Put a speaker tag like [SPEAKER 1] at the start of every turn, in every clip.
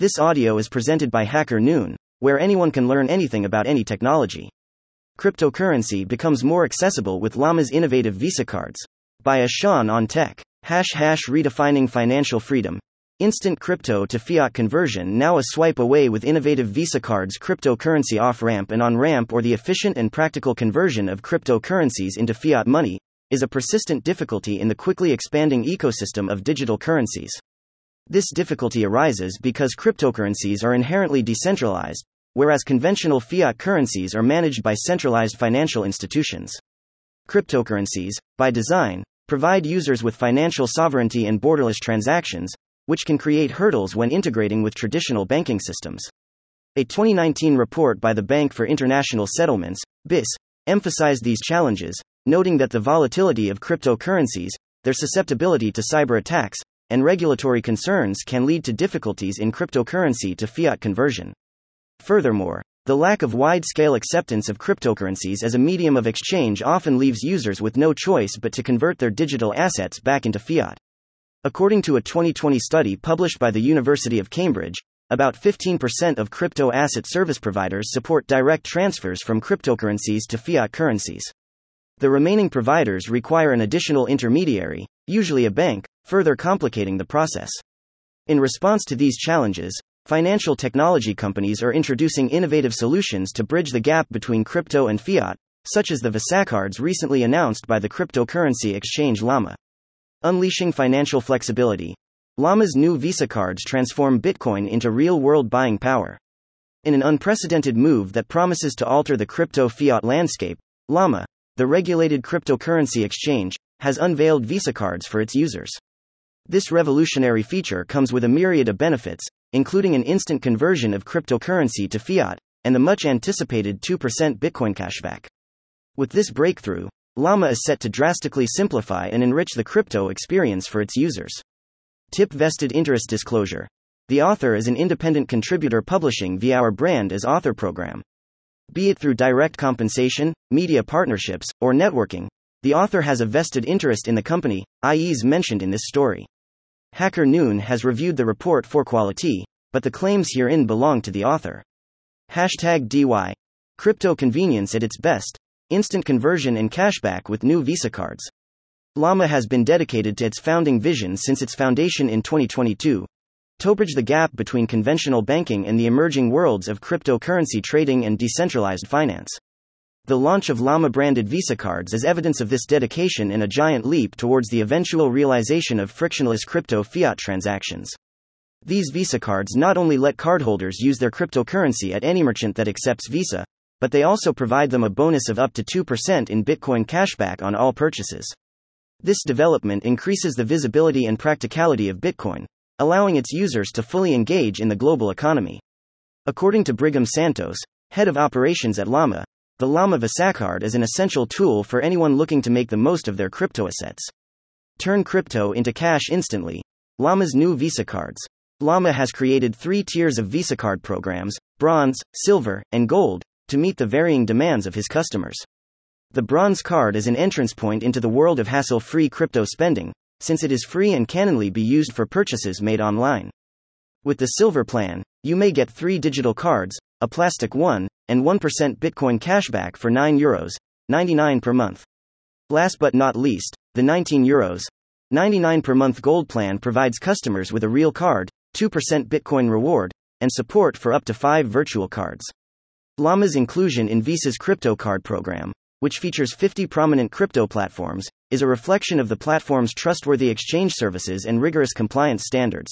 [SPEAKER 1] This audio is presented by Hacker Noon, where anyone can learn anything about any technology. Cryptocurrency becomes more accessible with Lama's innovative Visa cards. By Ishan on Tech. Hash hash redefining financial freedom. Instant crypto to fiat conversion now a swipe away with innovative Visa cards cryptocurrency off ramp and on ramp or the efficient and practical conversion of cryptocurrencies into fiat money is a persistent difficulty in the quickly expanding ecosystem of digital currencies. This difficulty arises because cryptocurrencies are inherently decentralized, whereas conventional fiat currencies are managed by centralized financial institutions. Cryptocurrencies, by design, provide users with financial sovereignty and borderless transactions, which can create hurdles when integrating with traditional banking systems. A 2019 report by the Bank for International Settlements, BIS, emphasized these challenges, noting that the volatility of cryptocurrencies, their susceptibility to cyber attacks, and regulatory concerns can lead to difficulties in cryptocurrency to fiat conversion. Furthermore, the lack of wide scale acceptance of cryptocurrencies as a medium of exchange often leaves users with no choice but to convert their digital assets back into fiat. According to a 2020 study published by the University of Cambridge, about 15% of crypto asset service providers support direct transfers from cryptocurrencies to fiat currencies. The remaining providers require an additional intermediary, usually a bank, further complicating the process. In response to these challenges, financial technology companies are introducing innovative solutions to bridge the gap between crypto and fiat, such as the Visa cards recently announced by the cryptocurrency exchange Lama. Unleashing financial flexibility. Lama's new Visa cards transform Bitcoin into real world buying power. In an unprecedented move that promises to alter the crypto fiat landscape, Lama, the regulated cryptocurrency exchange, has unveiled Visa cards for its users. This revolutionary feature comes with a myriad of benefits, including an instant conversion of cryptocurrency to fiat, and the much anticipated 2% Bitcoin cashback. With this breakthrough, Lama is set to drastically simplify and enrich the crypto experience for its users. Tip Vested Interest Disclosure The author is an independent contributor publishing via our brand as author program. Be it through direct compensation, media partnerships, or networking, the author has a vested interest in the company, i.e., is mentioned in this story. Hacker Noon has reviewed the report for quality, but the claims herein belong to the author. Hashtag DY. Crypto convenience at its best, instant conversion and cashback with new Visa cards. Lama has been dedicated to its founding vision since its foundation in 2022 to bridge the gap between conventional banking and the emerging worlds of cryptocurrency trading and decentralized finance. The launch of Lama branded Visa cards is evidence of this dedication and a giant leap towards the eventual realization of frictionless crypto fiat transactions. These Visa cards not only let cardholders use their cryptocurrency at any merchant that accepts Visa, but they also provide them a bonus of up to 2% in Bitcoin cashback on all purchases. This development increases the visibility and practicality of Bitcoin, allowing its users to fully engage in the global economy. According to Brigham Santos, head of operations at Lama, the Lama Visa card is an essential tool for anyone looking to make the most of their crypto assets. Turn crypto into cash instantly. Lama's new Visa cards. Lama has created three tiers of Visa card programs bronze, silver, and gold to meet the varying demands of his customers. The bronze card is an entrance point into the world of hassle free crypto spending, since it is free and can only be used for purchases made online. With the silver plan, you may get three digital cards, a plastic one, and 1% Bitcoin cashback for 9 euros, 99 per month. Last but not least, the 19 euros, 99 per month gold plan provides customers with a real card, 2% Bitcoin reward, and support for up to 5 virtual cards. Lama's inclusion in Visa's crypto card program, which features 50 prominent crypto platforms, is a reflection of the platform's trustworthy exchange services and rigorous compliance standards.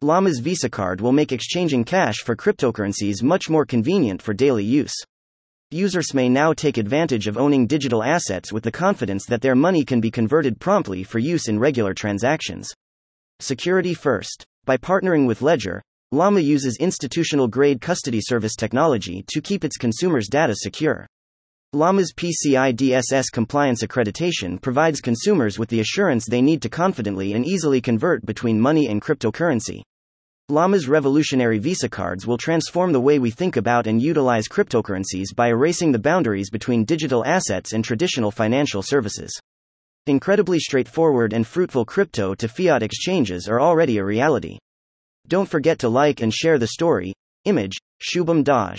[SPEAKER 1] Lama's Visa card will make exchanging cash for cryptocurrencies much more convenient for daily use. Users may now take advantage of owning digital assets with the confidence that their money can be converted promptly for use in regular transactions. Security first. By partnering with Ledger, Lama uses institutional grade custody service technology to keep its consumers' data secure. Lama's PCI DSS compliance accreditation provides consumers with the assurance they need to confidently and easily convert between money and cryptocurrency. LAMA's revolutionary Visa cards will transform the way we think about and utilize cryptocurrencies by erasing the boundaries between digital assets and traditional financial services. Incredibly straightforward and fruitful crypto to fiat exchanges are already a reality. Don't forget to like and share the story. Image, Shubham Daj.